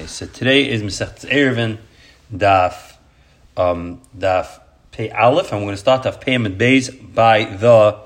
Okay, so today is Masechet Erevin, Daf, um, Daf Pei Aleph, and we're going to start Daf Pei Amid Beis by the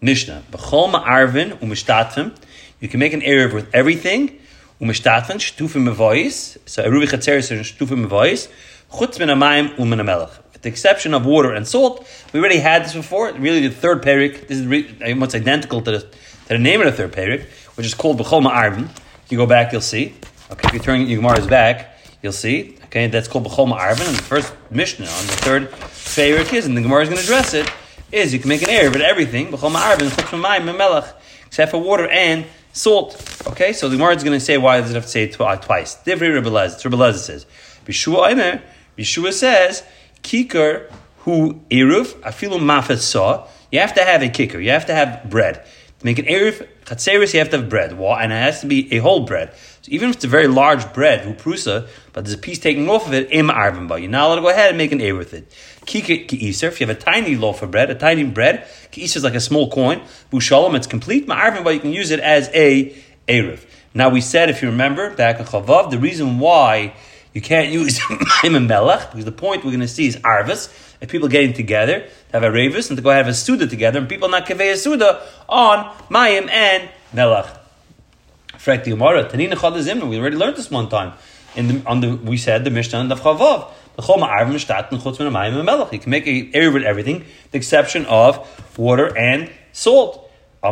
Mishnah. B'chol Ma'arvin u'mishtatvim, you can make an Erev with everything, u'mishtatvim, shtufim mevois, so Eruvi Chatzeris and shtufim mevois, chutz min amayim u'min amelech. With the exception of water and salt, we already had this before, really the third perik, this is almost identical to the, to the name of the third perik, which is called B'chol Ma'arvin. If you go back, you'll see. Okay, if you're turn your Gemara's back, you'll see. Okay, that's called B'chol Ma'arvin. And the first Mishnah on the third favorite is, and the Gemara is going to address it, is you can make an error but everything. B'chol Ma'arvin, chutz melech, except for water and salt. Okay, so the Gemara is going to say why does it have to say it uh, twice? Divrei Rebbe Lez. Rebbe Lez says, Bishua Eimer, Bishua says, Kikar hu eruv afilu mafet saw. You have to have a kicker. You have to have bread. To make an eruv chatzeris, you have to have bread. And it has to be a whole bread. So even if it's a very large bread, prusa, but there's a piece taken off of it, im arvin you're not allowed to go ahead and make an eruv with it. Kikar ki'iser, if you have a tiny loaf of bread, a tiny bread, ki'iser is like a small coin. Bushalom, it's complete. Ma'arvin you can use it as a eruv. Now we said, if you remember, back in Chavav, the reason why you can't use Mayim Melech, because the point we're going to see is Arvis, if people getting together to have a Ravis and to go have a Suda together, and people not Kaveh a Suda on Mayim and Melech. Frek the Tanina Chadazim, we already learned this one time. In the, on the, we said the Mishnah and the Chavav. You can make a area with everything, the exception of water and salt. So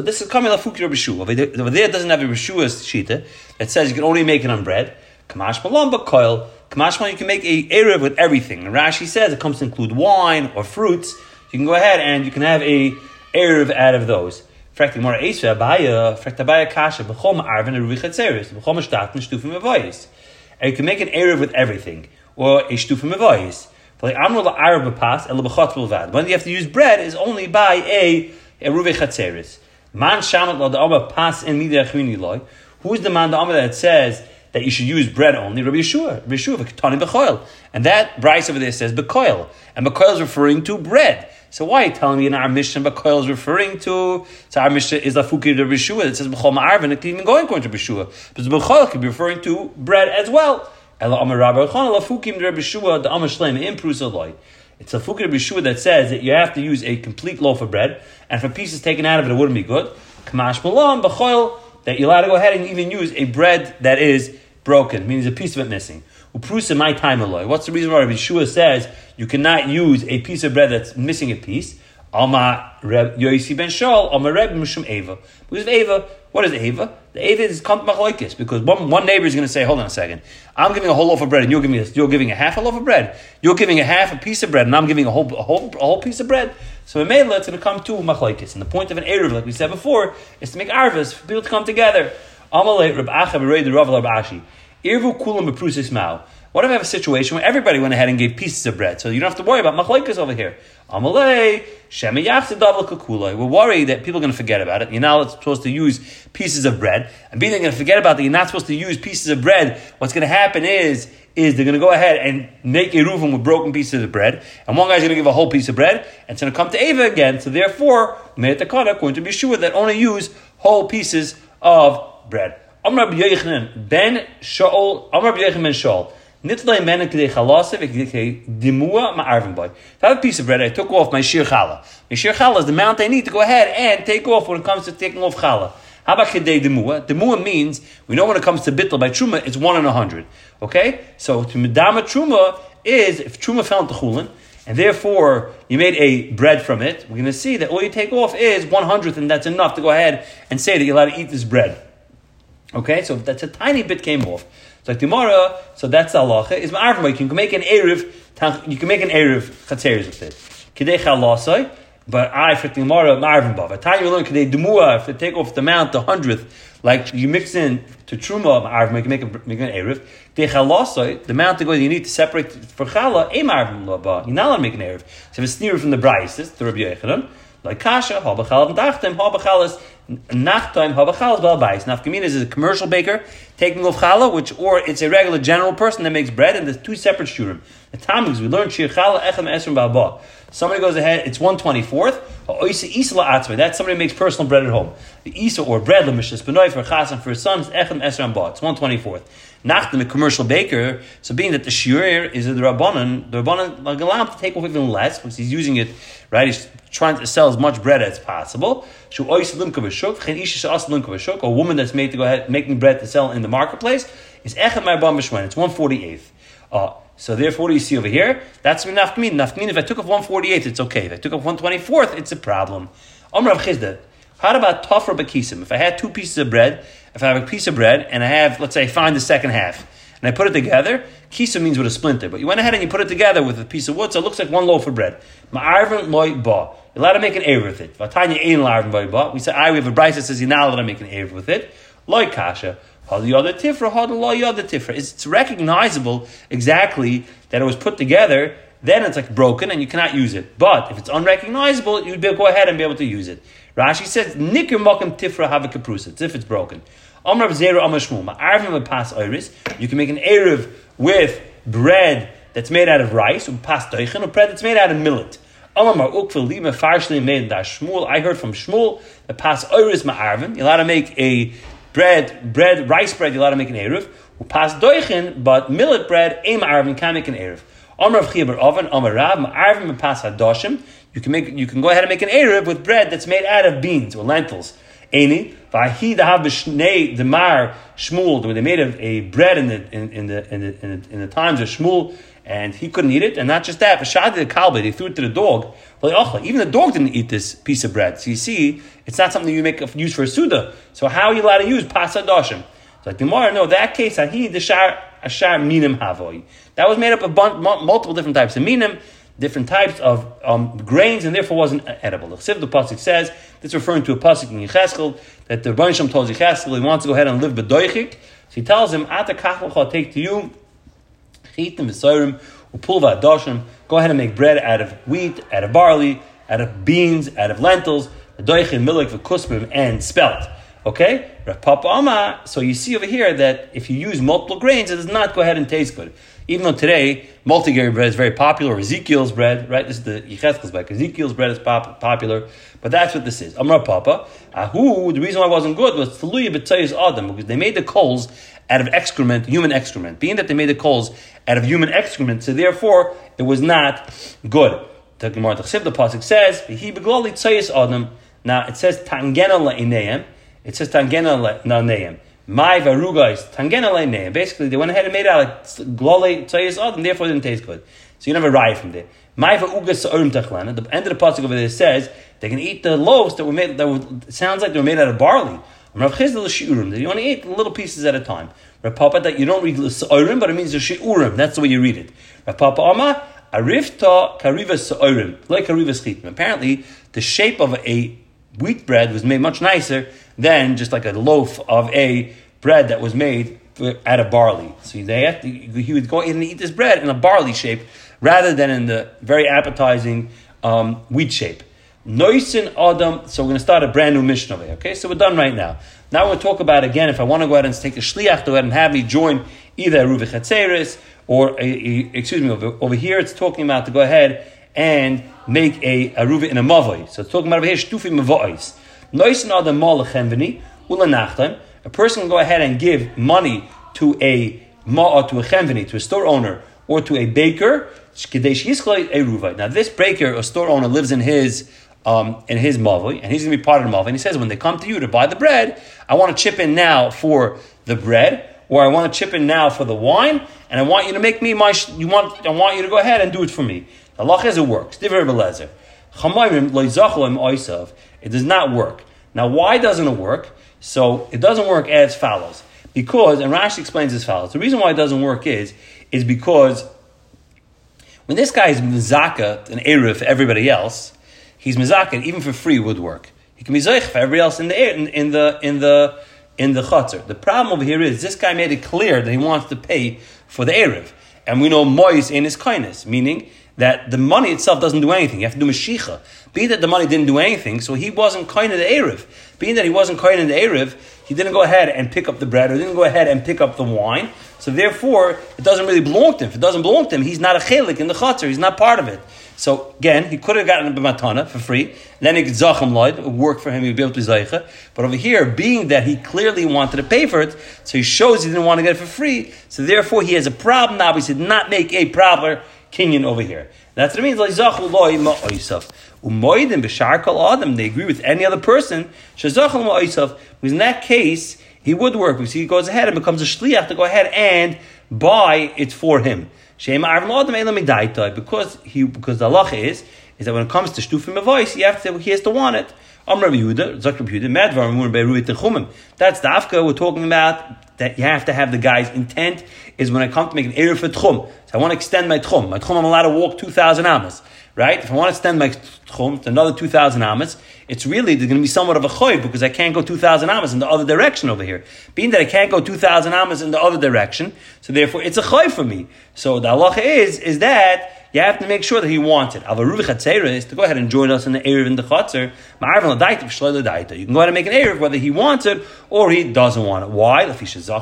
this is coming Lafuki Rabbi Shua. Over there doesn't have a Rishua's shita that says you can only make it on bread. Kamash Malam Bakoil. Kamash you can make a Erev with everything. And Rashi says it comes to include wine or fruits. You can go ahead and you can have a Erev out of those. Frekt Gemara Eisva Abaya, Frekt Abaya Kasha, B'chom Arvin and Ruvi Chatzeris, B'chom Ashtat and Shtufim Avoyis. And you can make an Erev with everything, or a Shtufim Avoyis. When you have to use bread is only by a, a Ruvi Chatzeris. Man shamat la da'ama pas in midei loy. Who is the man da'ama that says that you should use bread only? Rabbi Yeshua. Rabbi Yeshua v'ketani b'choil. And that Bryce over there says b'koil. And b'koil is referring to bread. So why are you telling me in our mission b'koil is referring to? So our mission is the fuki Rabbi Yeshua It says b'chol ma'arvin. It can even go according to Rabbi Yeshua. But b'koil could be referring to bread as well. Ela amar Rabbi la fukim Rabbi Yeshua the amar shleim in prusa it's a fukir b'shua that says that you have to use a complete loaf of bread, and if a piece is taken out of it, it wouldn't be good. Kamash malam b'choil that you're allowed to go ahead and even use a bread that is broken, means a piece of it missing. Uprusa my time alloy. What's the reason why Rabbi Yeshua says you cannot use a piece of bread that's missing a piece? Alma Reb Yosi ben Shaul, Alma Reb Mishum Eva. Because of Eva, what is Eva? The Eva is Kant Machlaikis, because one, one neighbor is going to say, hold on a second, I'm giving a whole loaf of bread and you're giving, a, you're giving a half a loaf of bread. You're giving a half a piece of bread and I'm giving a whole, a whole, a whole piece of bread. So in Mela, it's going to come to Machlaikis. And the point of an Erev, like we said before, is to make Arvas, for people to come together. Reb Berei Rav Ashi. Irvu Kulam Beprusis Mao. What if I have a situation where everybody went ahead and gave pieces of bread? So you don't have to worry about machlaikas over here. Amalei, We're worried that people are going to forget about it. You're not supposed to use pieces of bread. And being they're going to forget about that, you're not supposed to use pieces of bread. What's going to happen is, is they're going to go ahead and make a roofing with broken pieces of bread. And one guy's going to give a whole piece of bread. And it's going to come to Ava again. So therefore, the going to be sure that only use whole pieces of bread. Amr ben Shaul, Amr ben Shaul. If I have a piece of bread, I took off my shir challah. My shir challah is the amount I need to go ahead and take off when it comes to taking off challah. How about kedei demua? Demua means we know when it comes to bittel by truma, it's one in a hundred. Okay, so to medama truma is if truma fell into chulin, and therefore you made a bread from it. We're going to see that all you take off is one hundredth, and that's enough to go ahead and say that you're allowed to eat this bread. Okay, so that's a tiny bit came off. So tomorrow, so that's the halacha. Is ma'arvim, you can make an erev, you can make an erev chatzeres with it. Kidei chalasai, but I for tomorrow ma'arvim bav. Tanya learn kidei demua if you take off the amount, the hundredth, like you mix in to truma ma'arvim, you can make, a, make an erev. Kidei chalasai, the amount to go you need to separate for chala, a ma'arvim ba. You're not allowed to make an erev. So if it's near from the brayis, the Rabbi Yechanan. Like kasha, habachal and dachtem, habachalas, nachtaim, habachalas, balbais. Nafkamina is a commercial baker taking off challah, which, or it's a regular general person that makes bread, and there's two separate shurim. The Talmud, we learned shir challah, echem esrim balba. Somebody goes ahead, it's 124th. That's somebody who makes personal bread at home. The Isa or bread, Lemishas Benoy for Chasan for his son is Echem Esram Ba. It's 124th. Nachdim, a commercial baker, so being that the shiur is a Rabbanan, the Rabbanan like allow him to take off even less because he's using it, right? He's trying to sell as much bread as possible. A woman that's made to go ahead making bread to sell in the marketplace is Echem Marbam B'Shwen. It's 148th. Uh, so therefore, what do you see over here? That's nafkmin. Nafkmin, if I took off 148th, it's okay. If I took off 124th, it's a problem. Amr Chizda. How about tofra bakisim? If I had two pieces of bread, if I have a piece of bread and I have, let's say, I find the second half, and I put it together, kisa means with a splinter, but you went ahead and you put it together with a piece of wood, so it looks like one loaf of bread. Ma'arvin loy ba. You're allowed to make an air with it. Vatanya ain larvin loy ba. We say, I, we have a bright that says you're not allowed to make an air with it. Loy kasha. Tifra, tifra. It's recognizable exactly that it was put together, then it's like broken and you cannot use it. But if it's unrecognizable, you'd be, go ahead and be able to use it. Rashi says, Nikir tifra have a kaprusa. It's if it's broken. Amr zera amashmum. Arvim pas iris. You can make an erev with bread that's made out of rice, or pas doichen, or bread that's made out of millet. Amar made da Shmuel. I heard from Shmuel that pas iris ma'arvim. You're allowed to make a bread, bread, rice bread. You're allowed to make an erev. Pas doichen, but millet bread, aim arvim can make an erev. Amr of Chibar oven, Amr Rav, ma'arvim pas hadoshim. You can make, you can go ahead and make an erev with bread that's made out of beans or lentils. Eni, vahi dahav b'shnei demar shmuel, they made a, a bread in the in, in, the, in, the, in the in the times of Shmuel, and he couldn't eat it. And not just that, but v'shadi the kalbe, they threw it to the dog. Even the dog didn't eat this piece of bread. So you see, it's not something you make use for a suda. So how are you allowed to use pasadoshim? So like the Gemara, no, that case, ahi the shar ashar minim havoi. That was made up of multiple different types of minim different types of um, grains, and therefore wasn't edible. The Chsiv, the pasuk says this referring to a pasuk in Yecheskel that the Rebbeinu told Yecheskel he wants to go ahead and live bedoichik. So he tells him, "Ata kachelcha take to you chitim v'sorim upulva adoshim. Go ahead and make bread out of wheat, out of barley, out of beans, out of lentils, adoichin, milik, v'kusmim, and spelt." Okay. So you see over here that if you use multiple grains, it does not go ahead and taste good. Even though today multigrain bread is very popular, Ezekiel's bread, right? This is the Yecheskel's bread. Ezekiel's bread is pop- popular, but that's what this is. Amar Papa. Ahu. The reason why it wasn't good was Taluya B'Tzayis Adam because they made the coals out of excrement, human excrement. Being that they made the coals out of human excrement, so therefore it was not good. The pasuk says, "He beglali tzayis adam." Now it says tangena le'ineim. It says tangena le'ineim. My varuga is tangena Basically, they went ahead and made out like glole odd, and therefore didn't taste good. So you never ride from there. My varuga sa'urim tachlana. The end of the pasuk over there says they can eat the loaves that were made. That were, sounds like they were made out of barley. Rav Chizda l'shiurim. You only eat little pieces at a time. Rav Papa that you don't read sa'urim, but it means the shiurim. That's the way you read it. Rav Papa Ama arifta kariva sa'urim like kariva schitim. Apparently, the shape of a wheat bread was made much nicer than just like a loaf of a bread that was made out of barley. So they to, he would go in and eat this bread in a barley shape rather than in the very appetizing um, wheat shape. Noisin Adam. So we're going to start a brand new mission over here. Okay, so we're done right now. Now we'll talk about again. If I want to go ahead and take a shliach to go ahead and have me join either a Ruvi or a, a, excuse me over, over, here it's talking about to go ahead and make a, a Ruvi in a mavoi. So it's talking about over here shtufi mavois. A person can go ahead and give money to a ma to a chemvini, to a store owner, or to a baker. Now, this baker or store owner lives in his um, in his mavoi, and he's going to be part of the mavoi. And he says, when they come to you to buy the bread, I want to chip in now for the bread, or I want to chip in now for the wine, and I want you to make me my. You want? I want you to go ahead and do it for me. Allah says it works. It does not work. Now, why doesn't it work? So it doesn't work as follows. Because, and Rashi explains as follows. The reason why it doesn't work is, is because when this guy is mizaka, an eruv for everybody else, he's mizaka, even for free would work. He can be zoich for everybody else in the in, in the in the in the chutzner. The problem over here is this guy made it clear that he wants to pay for the eruv, and we know mois in his kindness, meaning that the money itself doesn't do anything. You have to do mashicha. Be that the money didn't do anything, so he wasn't kind of the eruv. Being that he wasn't kind of the eruv, he didn't go ahead and pick up the bread or didn't go ahead and pick up the wine. So therefore, it doesn't really belong to him. If it doesn't belong to him, he's not a chelik in the chutzner. He's not part of it. So again, he could have gotten a b'matana for free. Then he could it would work for him, he would be able to zeicha. But over here, being that he clearly wanted to pay for it, so he shows he didn't want to get it for free, so therefore he has a problem now, he did not make a proper kinyan over here. That's what it means, adam, they agree with any other person, shazachal because in that case, he would work, because he goes ahead and becomes a shliach to go ahead and buy it for him. Because he because the halacha is is that when it comes to shtufim voice, he has to he has to want it. That's the afka we're talking about. That you have to have the guy's intent is when I come to make an erev for tchum. So I want to extend my tchum. My tchum, I'm allowed to walk two thousand amas right? If I want to extend my tchum to another 2,000 amas, it's really there's going to be somewhat of a choy because I can't go 2,000 amas in the other direction over here. Being that I can't go 2,000 amas in the other direction, so therefore it's a choy for me. So the halacha is, is that you have to make sure that he wants it. Avaruvi chatzera is to go ahead and join us in the Erev in the Chatzar. You can go ahead and make an Erev whether he wants it or he doesn't want it. Why? Because he's a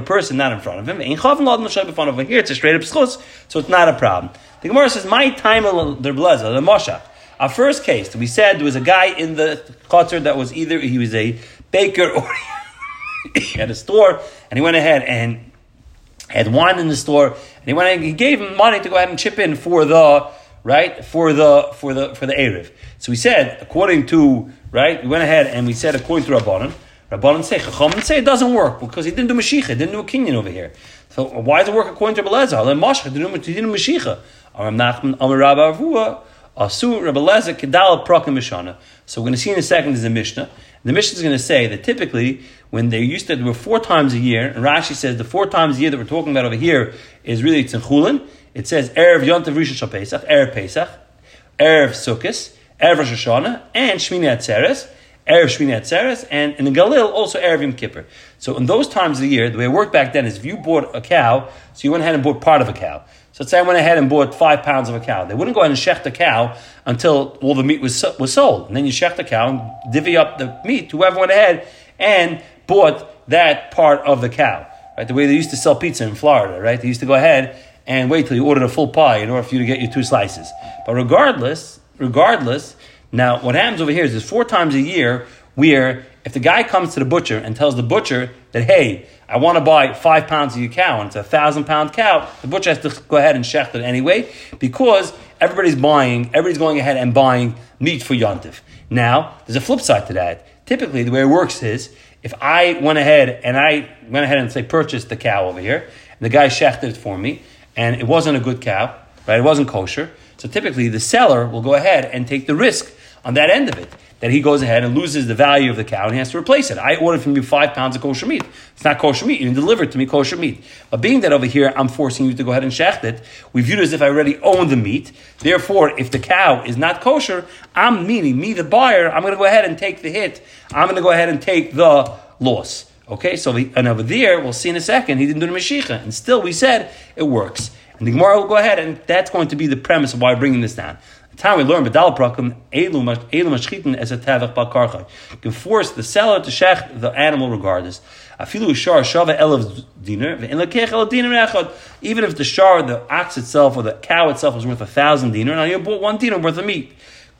person not in front of him. Over here it's a straight up schus, so it's not a problem. The Gemara says, "My time of the blaza, the Moshe." Our first case, we said there was a guy in the Chatzar that was either he was a baker or he had a store, and he went ahead and had wine in the store, and he went and he gave him money to go ahead and chip in for the right for the for the for the erev. So we said according to right, we went ahead and we said according to Rabbanon, Rabbanon say Chacham say it doesn't work because he didn't do Mashiach, he didn't do a kinyan over here. So why does it work according to Belezah? Then Mashach didn't do Mashiach. Aram Nachman Amar Rabba Avua Asu Kedal Prakim Mishana. So we're going to see in a second is the Mishnah. The mission is going to say that typically when they used to, there were four times a year, and Rashi says the four times a year that we're talking about over here is really Tzimchulin. It says Erev Yontav Rishon Pesach, Erev Pesach, Erev Sukkot, Erev Rosh Hashanah, and Shmini Atzeres, Erev Shmini Atzeres, and in the Galil also Erev Yom Kippur. So in those times of the year, the way it worked back then is if you bought a cow, so you went ahead and bought part of a cow. So say I went ahead and bought five pounds of a cow. They wouldn't go ahead and shecht the cow until all the meat was, was sold. And then you shecht the cow and divvy up the meat to whoever went ahead and bought that part of the cow. Right? The way they used to sell pizza in Florida, right? They used to go ahead and wait till you ordered a full pie in order for you to get your two slices. But regardless, regardless, now what happens over here is there's four times a year where if the guy comes to the butcher and tells the butcher that, hey, I want to buy five pounds of your cow and it's a thousand pound cow, the butcher has to go ahead and shecht it anyway because everybody's buying, everybody's going ahead and buying meat for Yontif. Now, there's a flip side to that. Typically, the way it works is if I went ahead and I went ahead and say purchased the cow over here, and the guy shechted it for me, and it wasn't a good cow, right? It wasn't kosher. So typically, the seller will go ahead and take the risk on that end of it that he goes ahead and loses the value of the cow and he has to replace it. I ordered from you five pounds of kosher meat. It's not kosher meat. You didn't deliver it to me kosher meat. But being that over here I'm forcing you to go ahead and shecht it, we view it as if I already own the meat. Therefore, if the cow is not kosher, I'm meaning me, the buyer, I'm going to go ahead and take the hit. I'm going to go ahead and take the loss. Okay, so we, and over there, we'll see in a second, he didn't do the Mashiach. And still, we said it works. And the Gemara will go ahead, and that's going to be the premise of why bringing this down. Time we learn Bedal Prakim, Elu Mashchitin as a Tavach Bakarcha. You can force the seller to shech the animal regardless. Afilu Shar Shava Elav Dinar, even if the shar, the ox itself, or the cow itself is worth a thousand dinar, now you bought one dinar worth of meat.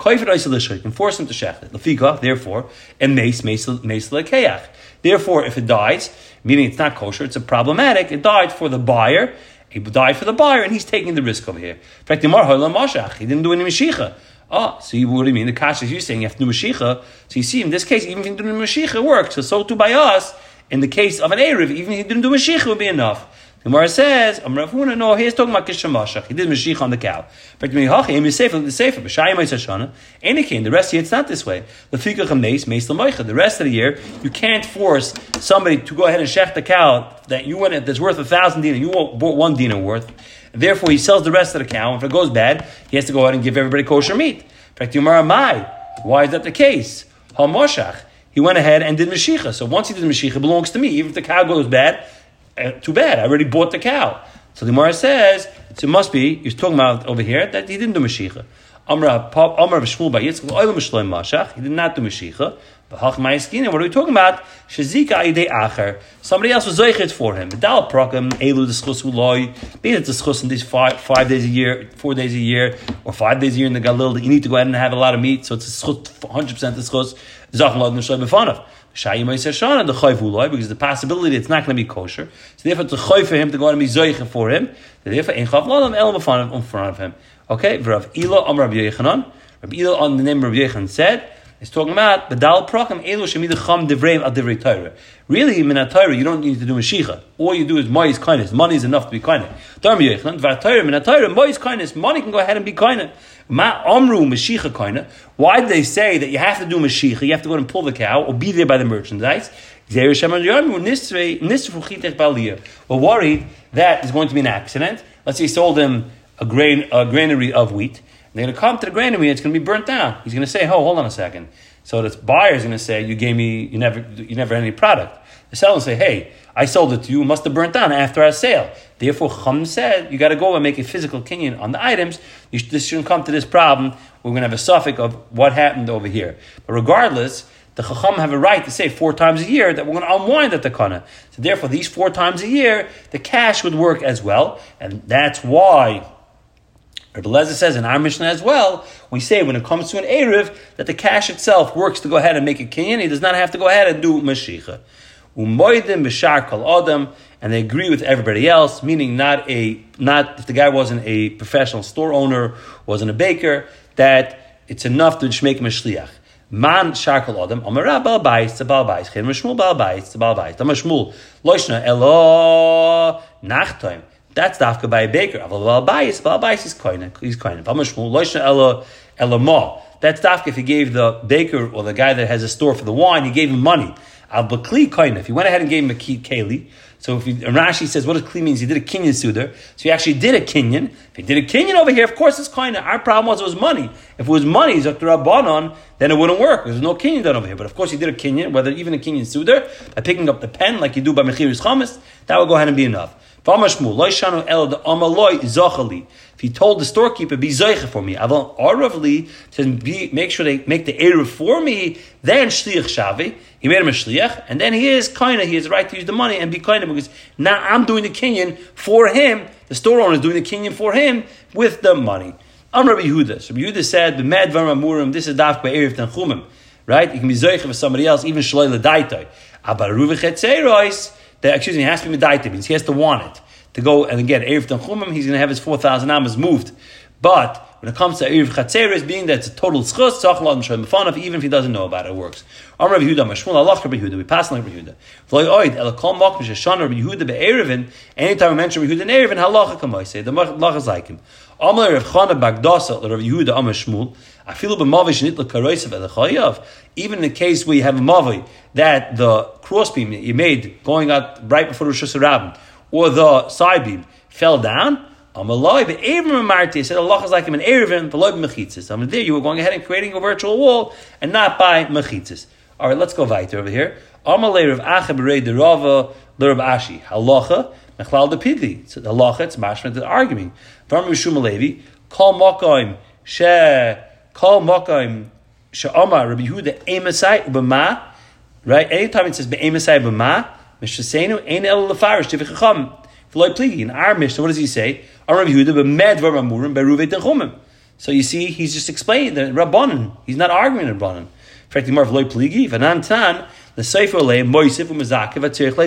You can force him to shech it. Lafika, therefore, and mace, mace, mace lekeach. Therefore, if it dies, meaning it's not kosher, it's a problematic, it died for the buyer, he died for the buyer, and he's taking the risk over here. In fact, he didn't do any Mashiach. Oh, so you, what do you mean? The kasha is you saying you have to do Mashiach. So you see, in this case, even if you didn't do Mashiach, it worked. So, so too by us, in the case of an Erev, even if he didn't do Mashiach, it would be enough. Gemara says, I'm Rav Huna, no, he's talking about Kishamashach. He did Mashiach on the cow. But me hachi, im Yisef, the Sefer, B'shayim Yisashana, Enikin, the rest of the year, it's not this way. The Fikach HaMeis, Meis L'moicha. The rest of the year, you can't force somebody to go ahead and shech the cow that you went, that's worth a thousand dinar, you bought one dinar worth. Therefore, he sells the rest of the cow. If it goes bad, he has to go ahead and give everybody kosher meat. Why is that the case? HaMoshach. He went ahead and did Mashiach. So once he did Mashiach, it belongs to me. Even if the cow goes bad, Eh, too bad, I already bought the cow. So the Gemara says, it must be, he's talking about over here, that he didn't do Mashiach. Amr of Shmuel by Yitzchak, he did not do Mashiach. What are we talking about? Shazika ide acher. Somebody else was zeichet for him. Dal prokem elu deschus uloi. Be it deschus in these five, five days a year, four days a year, or five days a year in the Galil that you need to go ahead and have a lot of meat, so it's a schus, 100% deschus. Zach lod nishloy Shayim Shana the chayv uloi because the possibility it's not going to be kosher. So therefore, a chayv for him to go and be zeichet for him. Therefore, ein chav lodam el befanav in front of him. Okay, Rav Ila Am Rabbi Yechanan. Rabbi Ila on the name of Rabbi Yechanan said. It's talking about the dal prokem elu shemid cham divrei al divrei Torah. Really, in a Torah, you don't need to do mashicha. All you do is mois kindness. Money is enough to be kindness. Darm yechlan var Torah min Torah mois kindness. Money can go ahead and be kindness. Ma amru mashicha kindness. Why did they say that you have to do mashicha? You have to go and pull the cow or be there by the merchandise. We're worried that is going to be an accident. Let's say he sold him a grain a granary of wheat they're going to come to the granary and it's going to be burnt down. He's going to say, "Oh, hold on a second. So the buyer is going to say, "You gave me, you never, you never had any product." The seller will say, "Hey, I sold it to you. It must have burnt down after our sale." Therefore, Chum said, "You got to go and make a physical kinyan on the items. Sh- this shouldn't come to this problem. We're going to have a suffix of what happened over here." But regardless, the Chacham have a right to say four times a year that we're going to unwind the kana. So therefore, these four times a year, the cash would work as well, and that's why Rabbi says in our Mishnah as well, we say when it comes to an Erev, that the cash itself works to go ahead and make a kinyan. He does not have to go ahead and do Mashiach. Umoidim b'shar kol adam, and they agree with everybody else, meaning not a not if the guy wasn't a professional store owner, wasn't a baker, that it's enough to just make him a shliach. Man sharkal adam, amara bal bayis, to bal bayis, chem shmul bal bayis, to bal tam shmul, loishna elo nachtoim. That's dafka by a baker. Aval bayis, bal bayis is koine. He's koine. Vamashmul loishna elo elo ma. That's dafka if he gave the baker or the guy that has a store for the wine, he gave him money. Al bakli koine. If he went ahead and gave him a keli, so if he, Rashi says what does kli means, he did a kinyan sudar. So he actually did a kinyan. If he did a kinyan over here, of course it's koine. Our problem was it was money. If it was money, Dr. Rabbanon, then it wouldn't work. There's no kinyan done over here. But of course he did a kinyan, whether even a kinyan sudar, by picking up the pen like you do by mechiris chametz, that would go ahead and be enough. If he told the storekeeper, be zeicha for me, aval aravli, says be, make sure they make the eruv for me, then shliach shavi, he made him a shliach, and then he is kind of, he has the right to use the money and be kind of, because now I'm doing the kinyan for him, the store owner is doing the kinyan for him with the money. I'm Rabbi Yehuda. So Rabbi Yehuda said, the mad v'ramurim, this is daf by eruv tanchumim, right? You can be zeicha for somebody else, even shaloi l'daitoi. Abaruv chetzerois, that, excuse me, he has to be medaitim, means he has to want it. To go and again, Erev Tanchumim, he's going to have his 4,000 amas moved. But when it comes to Erev Chatzeres, being that it's a total schus, Tzachal and Shem Mefanov, even if he doesn't know about it, it works. Am Rabbi Yehuda, Mashmul, Allah Yehuda, we pass Yehuda. Oid, el kol mok Yehuda anytime we mention Rabbi Yehuda in Erevin, halacha the halacha is like him. Rav Chana Bagdasa, uh, Rabbi Yehuda, Am Shmul, afilu b'mavish nitla even in the case where you have a mavi, that the crossbeam that you made going out right before Rosh Hashanah, or the side beam fell down, Amaloi, but Avram Marti said Allah is like him in Erevin, but loy mechitzis. I mean, there you were going ahead and creating a virtual wall and not by mechitzis. All right, let's go weiter over here. Amalei Rav Acha Berei Derava L'Rav Ashi Halacha Mechlal de Pidli. So the halacha it's mashma the arguing. Varm Rishum Alevi Kol Mokaim She Kol Mokaim She Omar Rabbi Yehuda Emasai Ubama. Right, anytime it says Be'emasai Ubama. Mishasenu ein el lefarish tivichacham. V'loy pligi. In our Mishnah, what does he say? So you see, he's just explaining the Rabbanon. He's not arguing the Rabbanon. In the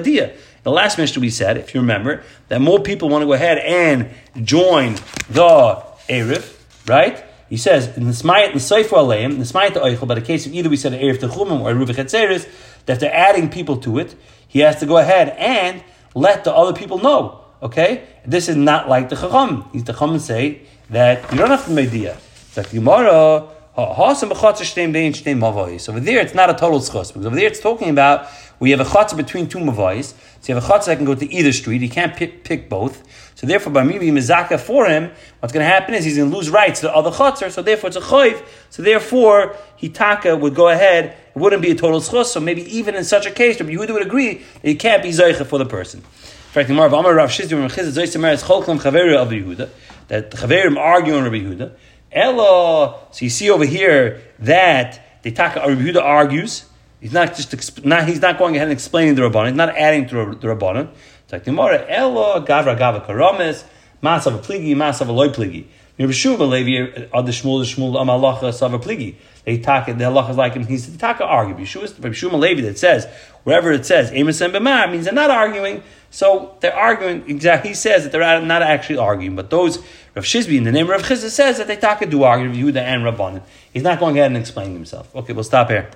the. The last Mishnah we said, if you remember, that more people want to go ahead and join the Erev, right? He says in the Smayat the Sefer Aleim, the Smayat the Eichel, but a case of either we said Erev Techumim or Erev Chetzeres, that they're adding people to it, he has to go ahead and let the other people know. Okay? This is not like the Chacham. The Chacham say that you don't have to idea. It's like Gemara, so over there, it's not a total schos because over there it's talking about we have a chatzah between two mavais. So you have a chatzah that can go to either street. He can't pick, pick both. So therefore, by me being mizaka for him, what's going to happen is he's going to lose rights to the other chatzah. So therefore, it's a choiv. So therefore, Hitaka would go ahead. It wouldn't be a total schos. So maybe even in such a case, Rabbi Yehuda would agree that he can't be zaycha for the person. Fact, the Marv Amar Rav Shizim Rav Chizit Zoysemer is Cholklam Chaveru of Yehuda that the Chaverim argue on Rabbi Yehuda. Ella. So you see over here that the Taka Rabbi Yehuda argues He's not just not he's not going ahead and explaining the rabbanon. He's not adding to the rabbanon. It's like Gemara Elo Gavra Gava Karamis Masav Pligi Masav Loy Pligi. They talk the halacha is like him. He's the taka argue. Rabbi Shmuel Levi that says wherever it says Amos and B'mar means they're not arguing. So they're arguing exactly. He says that they're not actually arguing, but those Rav Shizbi in the name of Rav Chizah says that they talk taka do argue Yehuda and Rabbanan. He's not going ahead and explaining himself. Okay, we'll stop here.